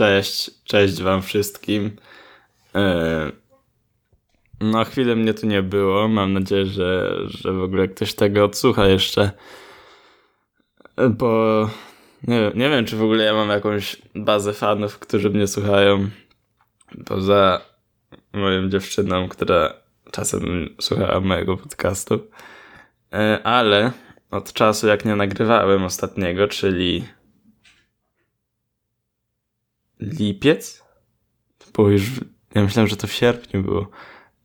Cześć, cześć wam wszystkim. E, no, chwilę mnie tu nie było. Mam nadzieję, że, że w ogóle ktoś tego odsłucha jeszcze. Bo nie, nie wiem, czy w ogóle ja mam jakąś bazę fanów, którzy mnie słuchają. Poza moją dziewczyną, która czasem słuchała mojego podcastu. E, ale od czasu, jak nie nagrywałem ostatniego, czyli lipiec? Bo już, ja myślałem, że to w sierpniu było.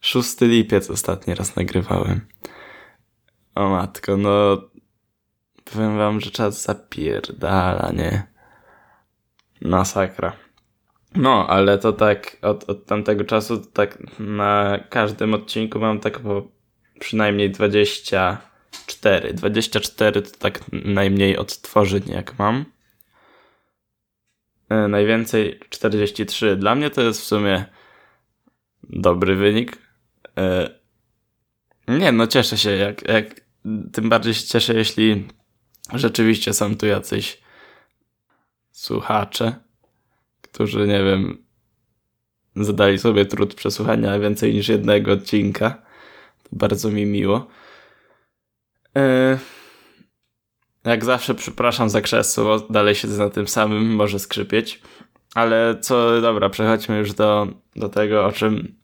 6 lipiec ostatni raz nagrywałem. O matko, no powiem wam, że czas zapierdala, nie? Masakra. No, ale to tak od, od tamtego czasu tak na każdym odcinku mam tak po przynajmniej 24. 24 to tak najmniej odtworzeń jak mam. E, najwięcej 43. Dla mnie to jest w sumie dobry wynik. E, nie, no cieszę się, jak, jak tym bardziej się cieszę, jeśli rzeczywiście są tu jacyś słuchacze, którzy, nie wiem, zadali sobie trud przesłuchania więcej niż jednego odcinka. To bardzo mi miło. Yy, jak zawsze przepraszam za krzesło, dalej siedzę na tym samym, może skrzypieć. Ale co, dobra, przechodźmy już do, do tego, o czym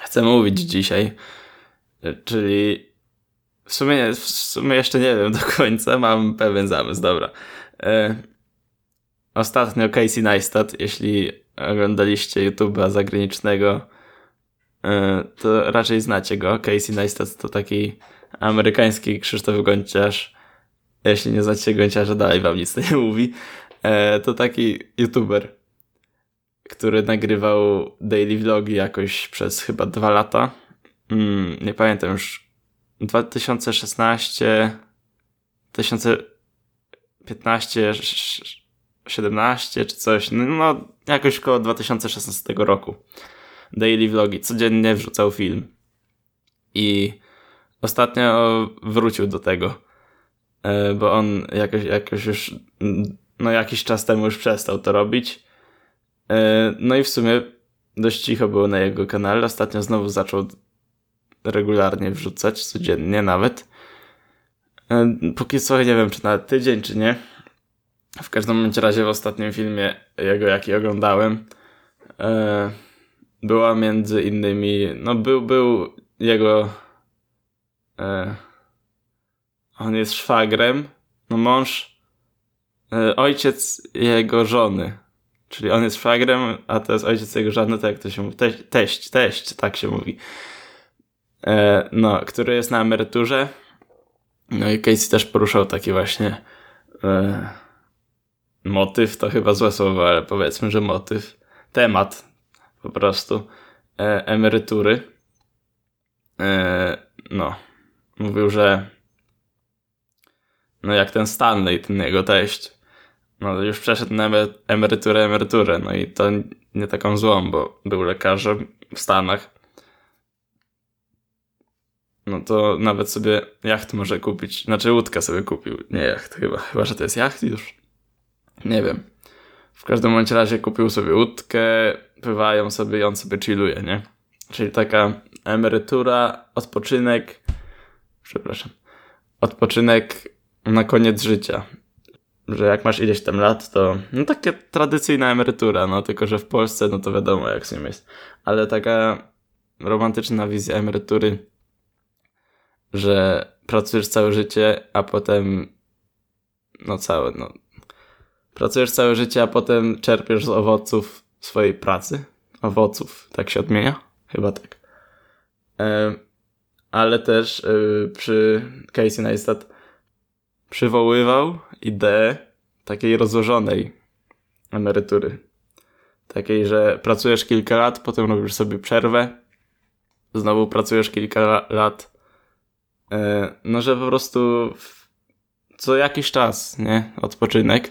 chcę mówić dzisiaj. Czyli w sumie, w sumie jeszcze nie wiem do końca, mam pewien zamysł, dobra. E, ostatnio Casey Neistat, jeśli oglądaliście YouTube'a zagranicznego, e, to raczej znacie go. Casey Neistat to taki amerykański Krzysztof Gonciarz, jeśli nie znacie Gonciarza, dalej wam nic nie mówi, e, to taki youtuber, który nagrywał daily vlogi jakoś przez chyba dwa lata. Mm, nie pamiętam już. 2016, 2015, 17 czy coś. No, no jakoś koło 2016 roku. Daily vlogi. Codziennie wrzucał film. I ostatnio wrócił do tego E, bo on jakoś, jakoś już, no jakiś czas temu już przestał to robić. E, no i w sumie dość cicho było na jego kanale. Ostatnio znowu zaczął regularnie wrzucać, codziennie nawet. E, póki co nie wiem, czy na tydzień, czy nie. W każdym razie w ostatnim filmie jego, jaki oglądałem, była między innymi, no był, był jego on jest szwagrem, no mąż, e, ojciec jego żony. Czyli on jest szwagrem, a to jest ojciec jego żony, tak jak to się mówi. Teść, teść, teść tak się mówi. E, no, który jest na emeryturze. No i Casey też poruszał taki właśnie e, motyw, to chyba złe słowo, ale powiedzmy, że motyw, temat po prostu e, emerytury. E, no, mówił, że no jak ten Stanley, ten jego teść, no już przeszedł na emeryturę, emeryturę, no i to nie taką złą, bo był lekarzem w Stanach. No to nawet sobie jacht może kupić, znaczy łódkę sobie kupił, nie jacht chyba, chyba, że to jest jacht już. Nie wiem. W każdym bądź razie kupił sobie łódkę, pływają sobie i on sobie chilluje, nie? Czyli taka emerytura, odpoczynek, przepraszam, odpoczynek na koniec życia. Że jak masz ileś tam lat, to no takie tradycyjna emerytura, no tylko, że w Polsce, no to wiadomo jak z nim jest. Ale taka romantyczna wizja emerytury, że pracujesz całe życie, a potem no całe, no pracujesz całe życie, a potem czerpiesz z owoców swojej pracy. Owoców, tak się odmienia? Chyba tak. E, ale też e, przy Casey Neistat przywoływał ideę takiej rozłożonej emerytury. Takiej, że pracujesz kilka lat, potem robisz sobie przerwę, znowu pracujesz kilka lat. E, no, że po prostu co jakiś czas, nie? Odpoczynek.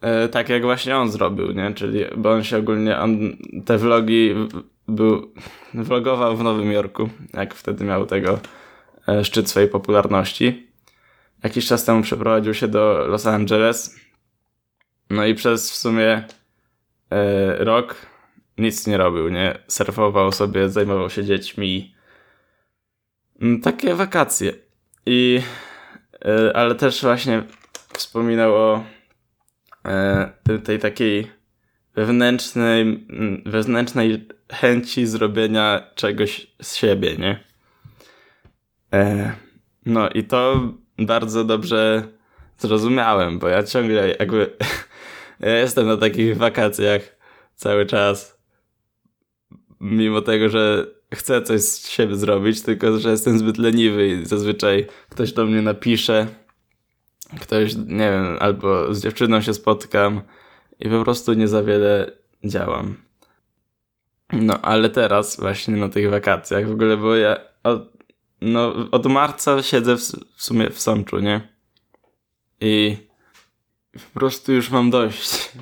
E, tak jak właśnie on zrobił, nie? Czyli, bo on się ogólnie, on te vlogi był, vlogował w Nowym Jorku, jak wtedy miał tego e, szczyt swojej popularności jakiś czas temu przeprowadził się do Los Angeles. No i przez w sumie e, rok nic nie robił, nie? Surfował sobie, zajmował się dziećmi. Mm, takie wakacje. I e, ale też właśnie wspominał o e, tej takiej wewnętrznej, mm, wewnętrznej chęci zrobienia czegoś z siebie, nie? E, no i to bardzo dobrze zrozumiałem, bo ja ciągle jakby ja jestem na takich wakacjach cały czas mimo tego, że chcę coś z siebie zrobić, tylko że jestem zbyt leniwy i zazwyczaj ktoś do mnie napisze, ktoś, nie wiem, albo z dziewczyną się spotkam i po prostu nie za wiele działam. No, ale teraz właśnie na tych wakacjach w ogóle, bo ja od, no, od marca siedzę w, w sumie w Sączu, nie? I po prostu już mam dość.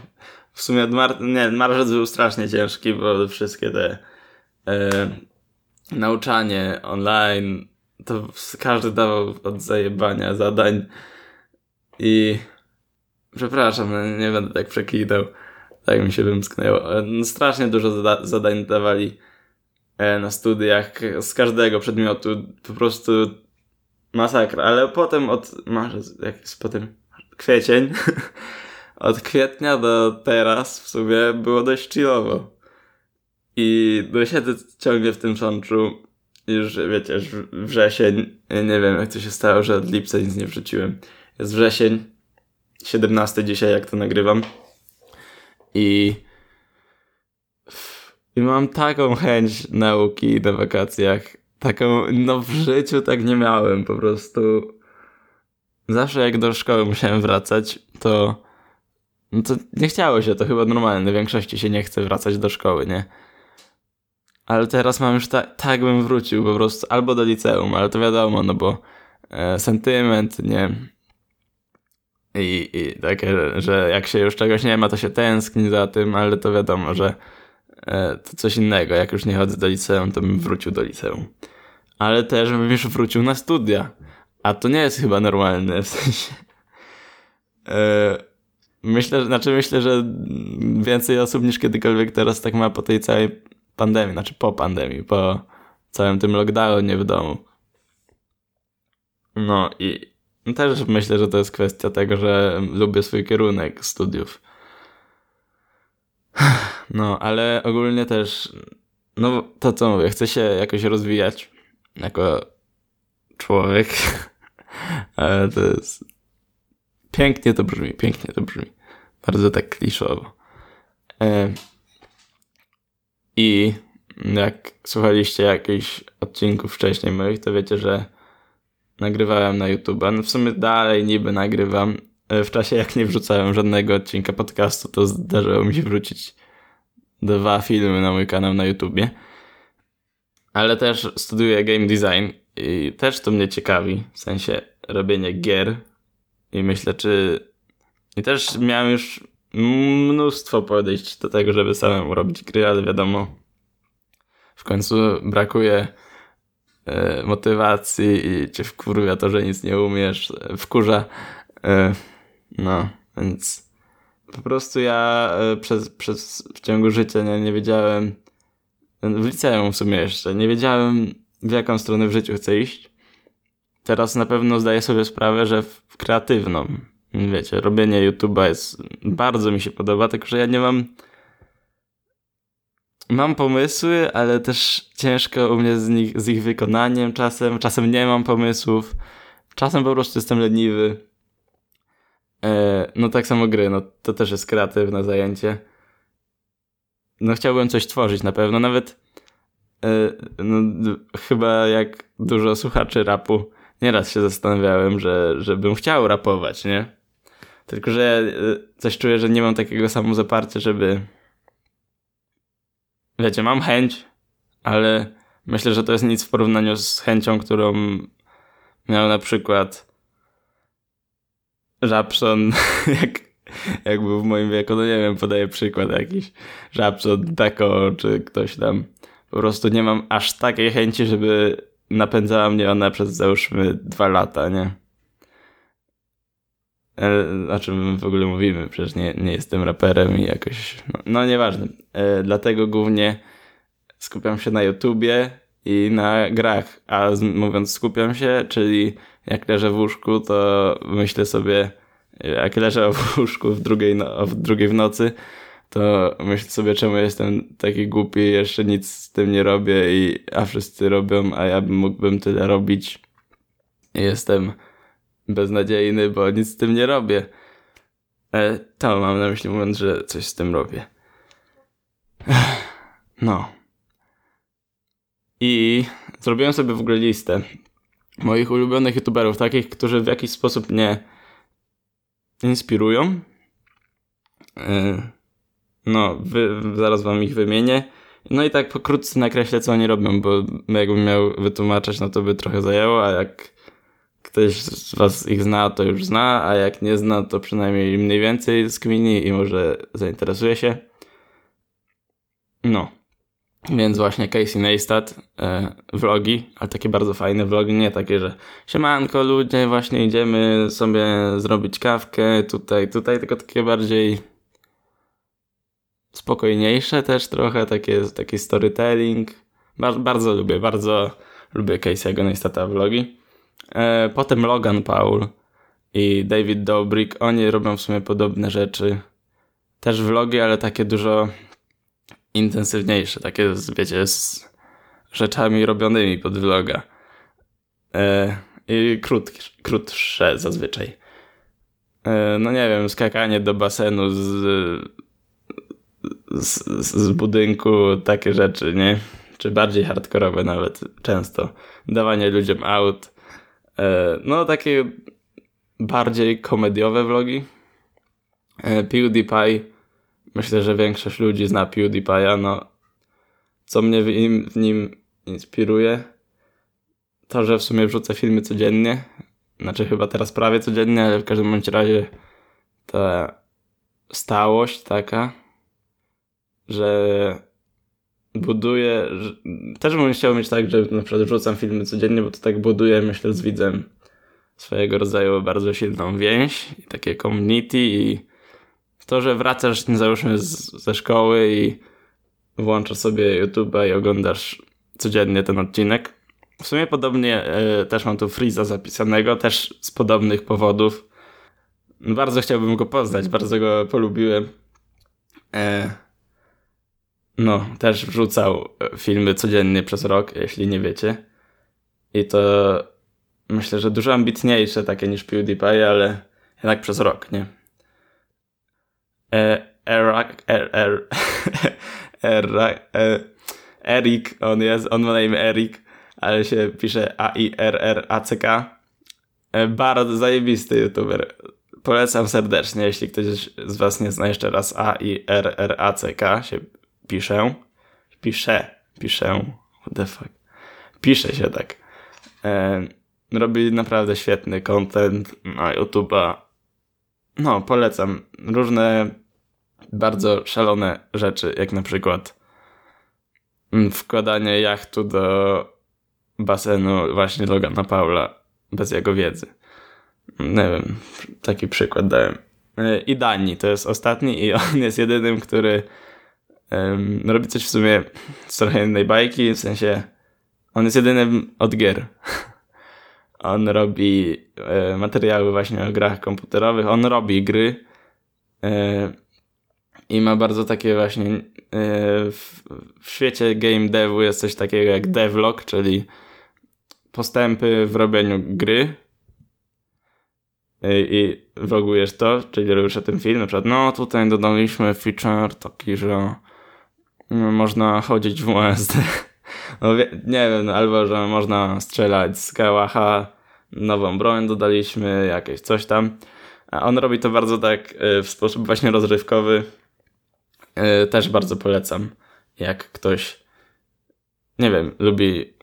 W sumie od mar nie, marzec był strasznie ciężki, bo wszystkie te e, nauczanie online, to każdy dawał od zajebania zadań i przepraszam, no nie będę tak przeklinał, tak mi się wymsknęło. E, no, strasznie dużo zada zadań dawali na studiach z każdego przedmiotu, po prostu masakra, ale potem od marzec, jak jest potem kwiecień, od kwietnia do teraz w sumie było dość chillowo. I no siedzę ciągle w tym sączu. Już wiecie, wrzesień. Nie wiem jak to się stało, że od lipca nic nie wrzuciłem. Jest wrzesień. 17 dzisiaj jak to nagrywam. I i mam taką chęć nauki na wakacjach. Taką, no w życiu tak nie miałem po prostu. Zawsze jak do szkoły musiałem wracać, to no to nie chciało się, to chyba normalne. W większości się nie chce wracać do szkoły, nie? Ale teraz mam już tak, tak bym wrócił po prostu albo do liceum, ale to wiadomo, no bo e, sentyment, nie? I, I takie, że jak się już czegoś nie ma, to się tęskni za tym, ale to wiadomo, że to coś innego. Jak już nie chodzę do liceum, to bym wrócił do liceum. Ale też bym już wrócił na studia. A to nie jest chyba normalne, w sensie... E, myślę, znaczy myślę, że więcej osób niż kiedykolwiek teraz tak ma po tej całej pandemii, znaczy po pandemii, po całym tym lockdownie w domu. No i też myślę, że to jest kwestia tego, że lubię swój kierunek studiów. No, ale ogólnie też, no to co mówię, chcę się jakoś rozwijać jako człowiek. Ale to jest. Pięknie to brzmi, pięknie to brzmi. Bardzo tak kliszowo. E... I jak słuchaliście jakichś odcinków wcześniej moich, to wiecie, że nagrywałem na YouTube. No w sumie dalej niby nagrywam. E, w czasie jak nie wrzucałem żadnego odcinka podcastu, to zdarzyło mi się wrócić dwa filmy na mój kanał na YouTubie. Ale też studiuję game design i też to mnie ciekawi, w sensie robienie gier. I myślę, czy... I też miałem już mnóstwo podejść do tego, żeby samemu robić gry, ale wiadomo, w końcu brakuje e, motywacji i cię wkurwia to, że nic nie umiesz, e, wkurza. E, no, więc po prostu ja e, przez, przez w ciągu życia nie, nie wiedziałem, w liceum w sumie jeszcze, nie wiedziałem w jaką stronę w życiu chcę iść. Teraz na pewno zdaję sobie sprawę, że w kreatywną, wiecie, robienie YouTube'a jest, bardzo mi się podoba, tylko że ja nie mam, mam pomysły, ale też ciężko u mnie z, nich, z ich wykonaniem czasem, czasem nie mam pomysłów, czasem po prostu jestem leniwy. E, no tak samo gry, no to też jest kreatywne zajęcie. No chciałbym coś tworzyć na pewno, nawet e, no, chyba jak dużo słuchaczy rapu, nieraz się zastanawiałem, że, że bym chciał rapować, nie? Tylko, że e, coś czuję, że nie mam takiego samozaparcia, żeby. Wiecie, mam chęć, ale myślę, że to jest nic w porównaniu z chęcią, którą miał na przykład Rapson, jak, jak był w moim wieku, no nie wiem, podaję przykład jakiś. Rapson, Deko, czy ktoś tam. Po prostu nie mam aż takiej chęci, żeby napędzała mnie ona przez załóżmy dwa lata, nie? E, o czym w ogóle mówimy, przecież nie, nie jestem raperem i jakoś, no, no nieważne. E, dlatego głównie skupiam się na YouTubie i na grach, a mówiąc skupiam się, czyli jak leżę w łóżku, to myślę sobie, jak leżę w łóżku w drugiej, no, w drugiej w nocy, to myślę sobie, czemu jestem taki głupi, jeszcze nic z tym nie robię, i, a wszyscy robią, a ja mógłbym tyle robić. Jestem beznadziejny, bo nic z tym nie robię. E, to mam na myśli mówiąc, że coś z tym robię. No. I zrobiłem sobie w ogóle listę moich ulubionych youtuberów, takich, którzy w jakiś sposób mnie inspirują. E, no, wy, zaraz wam ich wymienię. No i tak pokrótce nakreślę, co oni robią, bo jakbym miał wytłumaczyć, no to by trochę zajęło, a jak ktoś z was ich zna, to już zna, a jak nie zna, to przynajmniej mniej więcej skmini i może zainteresuje się. No. Więc właśnie Casey Neistat, e, vlogi, ale takie bardzo fajne vlogi, nie takie, że siemanko ludzie, właśnie idziemy sobie zrobić kawkę tutaj, tutaj, tylko takie bardziej spokojniejsze też trochę, takie, taki storytelling. Bar bardzo lubię, bardzo lubię Casey'ego Neistata vlogi. E, potem Logan Paul i David Dobrik, oni robią w sumie podobne rzeczy. Też vlogi, ale takie dużo intensywniejsze, takie wiecie, z rzeczami robionymi pod vloga. E, I krót, krótsze zazwyczaj. E, no nie wiem, skakanie do basenu z, z, z budynku, takie rzeczy, nie? Czy bardziej hardkorowe nawet, często. Dawanie ludziom aut E, no, takie bardziej komediowe vlogi. E, PewDiePie. Myślę, że większość ludzi zna PewDiePie'a. No, co mnie w nim, w nim inspiruje, to, że w sumie wrzucę filmy codziennie. Znaczy chyba teraz prawie codziennie, ale w każdym bądź razie ta stałość taka, że buduje, też bym chciał mieć tak, że na przykład rzucam filmy codziennie, bo to tak buduje, myślę, z widzem swojego rodzaju bardzo silną więź i takie community i to, że wracasz, załóżmy, z, ze szkoły i włączasz sobie YouTube'a i oglądasz codziennie ten odcinek. W sumie podobnie e, też mam tu Freeza zapisanego, też z podobnych powodów. Bardzo chciałbym go poznać, bardzo go polubiłem. E, no, też wrzucał e, filmy codziennie przez rok, jeśli nie wiecie. I to myślę, że dużo ambitniejsze takie niż PewDiePie, ale jednak przez rok, nie? E, Erak, er, er, er, Erik, on jest, on ma na imię Erik, ale się pisze A-I-R-R-A-C-K. E, bardzo zajebisty youtuber. Polecam serdecznie, jeśli ktoś z was nie zna jeszcze raz A-I-R-R-A-C-K się piszę, piszę, piszę, what the fuck, pisze się tak. Robi naprawdę świetny content na YouTube'a. No, polecam. Różne bardzo szalone rzeczy, jak na przykład mm, wkładanie jachtu do basenu właśnie Logana Paula bez jego wiedzy. Nie wiem, taki przykład dałem. E, I Dani to jest ostatni i on jest jedynym, który um, robi coś w sumie z trochę innej bajki, w sensie on jest jedynym od gier. on robi e, materiały właśnie o grach komputerowych, on robi gry e, i ma bardzo takie właśnie e, w, w świecie game devu jest coś takiego jak devlog, czyli postępy w robieniu gry i, i vlogujesz to, czyli robisz o tym film, na przykład no tutaj dodaliśmy feature taki, że no, można chodzić w USD. No, nie wiem, albo że można strzelać z kałacha, nową broń dodaliśmy, jakieś coś tam. A on robi to bardzo tak e, w sposób właśnie rozrywkowy. E, też bardzo polecam. Jak ktoś, nie wiem, lubi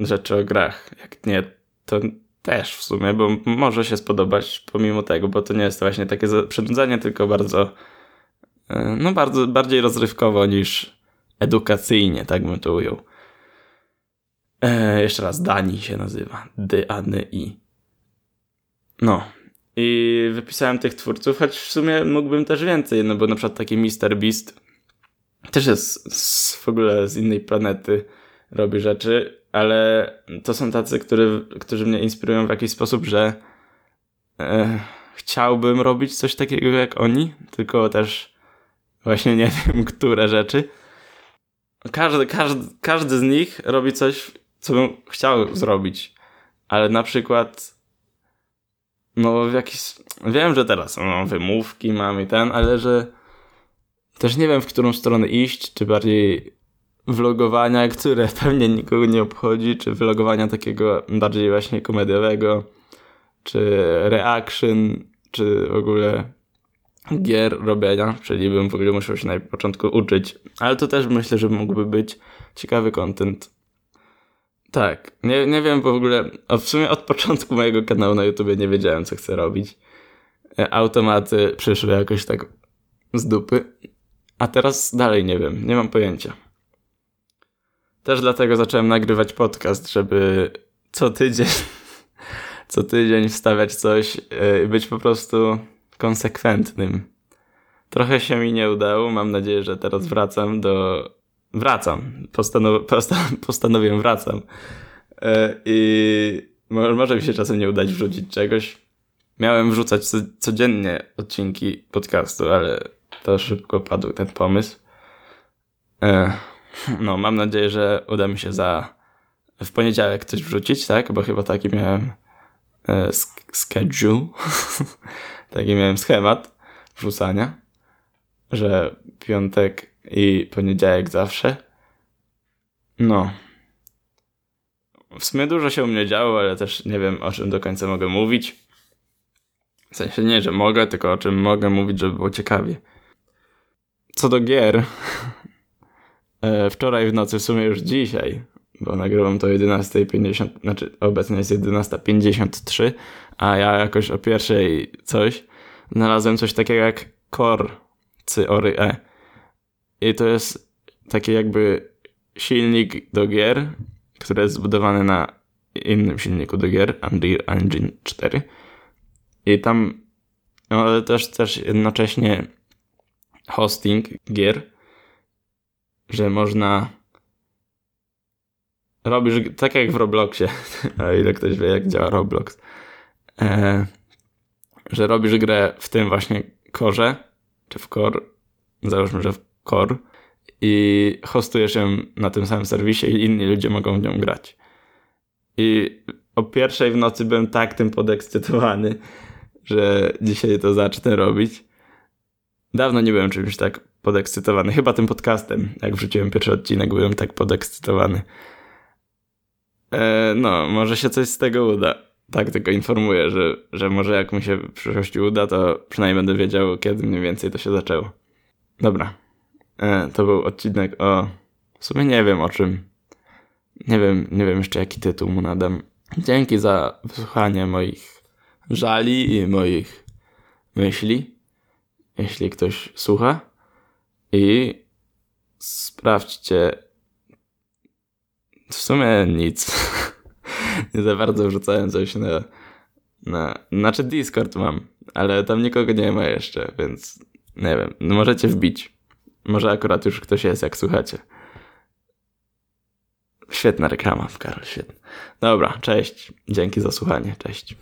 rzeczy o grach. Jak nie, to też w sumie, bo może się spodobać pomimo tego, bo to nie jest właśnie takie przynudzenie, tylko bardzo E, no bardzo, bardziej rozrywkowo niż edukacyjnie, tak bym to ujął. E, jeszcze raz, Dani się nazywa. D-A-N-I. No. I wypisałem tych twórców, choć w sumie mógłbym też więcej, no bo na przykład taki Mr. Beast też jest z, w ogóle z innej planety, robi rzeczy, ale to są tacy, który, którzy mnie inspirują w jakiś sposób, że e, chciałbym robić coś takiego jak oni, tylko też właśnie nie wiem, które rzeczy. Każdy, każdy, każdy z nich robi coś, co bym chciał zrobić, ale na przykład no jakiś... Wiem, że teraz no, wymówki mam i ten, ale że też nie wiem, w którą stronę iść, czy bardziej vlogowania, które pewnie nikogo nie obchodzi, czy vlogowania takiego bardziej właśnie komediowego, czy reaction, czy w ogóle gier robienia, czyli bym w ogóle musiał się na początku uczyć. Ale to też myślę, że mógłby być ciekawy content. Tak, nie, nie wiem, w ogóle w sumie od początku mojego kanału na YouTube nie wiedziałem, co chcę robić. E, automaty przyszły jakoś tak z dupy, a teraz dalej nie wiem, nie mam pojęcia. Też dlatego zacząłem nagrywać podcast, żeby co tydzień, co tydzień wstawiać coś e, i być po prostu konsekwentnym. Trochę się mi nie udało, mam nadzieję, że teraz wracam do wracam. Postanow postanowiłem wracam. E, I może mi się czasem nie udać wrzucić czegoś. Miałem wrzucać co codziennie odcinki podcastu, ale to szybko padł ten pomysł. E, no, mam nadzieję, że uda mi się za w poniedziałek coś wrzucić, tak? Bo chyba taki miałem e, schedule. taki miałem schemat wrzucania, że piątek i poniedziałek zawsze. No. W sumie dużo się u mnie działo, ale też nie wiem o czym do końca mogę mówić. W sensie nie, że mogę, tylko o czym mogę mówić, żeby było ciekawie. Co do gier, e, wczoraj w nocy, w sumie już dzisiaj, bo nagrywam to o 11.50, znaczy obecnie jest 11.53, a ja jakoś o pierwszej coś znalazłem coś takiego jak Core Cyory E i to jest taki jakby silnik do gier, który jest zbudowany na innym silniku do gier, Unreal Engine 4. I tam no, ale też, też jednocześnie hosting gier, że można robisz tak jak w Robloxie, a ile ktoś wie jak działa Roblox, e, że robisz grę w tym właśnie korze, czy w core, załóżmy, że w Core i hostujesz ją na tym samym serwisie i inni ludzie mogą w nią grać. I o pierwszej w nocy byłem tak tym podekscytowany, że dzisiaj to zacznę robić. Dawno nie byłem czymś tak podekscytowany. Chyba tym podcastem. Jak wrzuciłem pierwszy odcinek, byłem tak podekscytowany. E, no, może się coś z tego uda. Tak tylko informuję, że, że może jak mi się w przyszłości uda, to przynajmniej będę wiedział, kiedy mniej więcej to się zaczęło. Dobra. E, to był odcinek o... W sumie nie wiem o czym. Nie wiem, nie wiem jeszcze jaki tytuł mu nadam. Dzięki za wysłuchanie moich żali i moich myśli. Jeśli ktoś słucha. I sprawdźcie. W sumie nic. nie za bardzo wrzucałem coś na, na. Znaczy Discord mam, ale tam nikogo nie ma jeszcze, więc nie wiem. No możecie wbić. Może akurat już ktoś jest, jak słuchacie. Świetna reklama, Karol, świetna. Dobra, cześć. Dzięki za słuchanie. Cześć.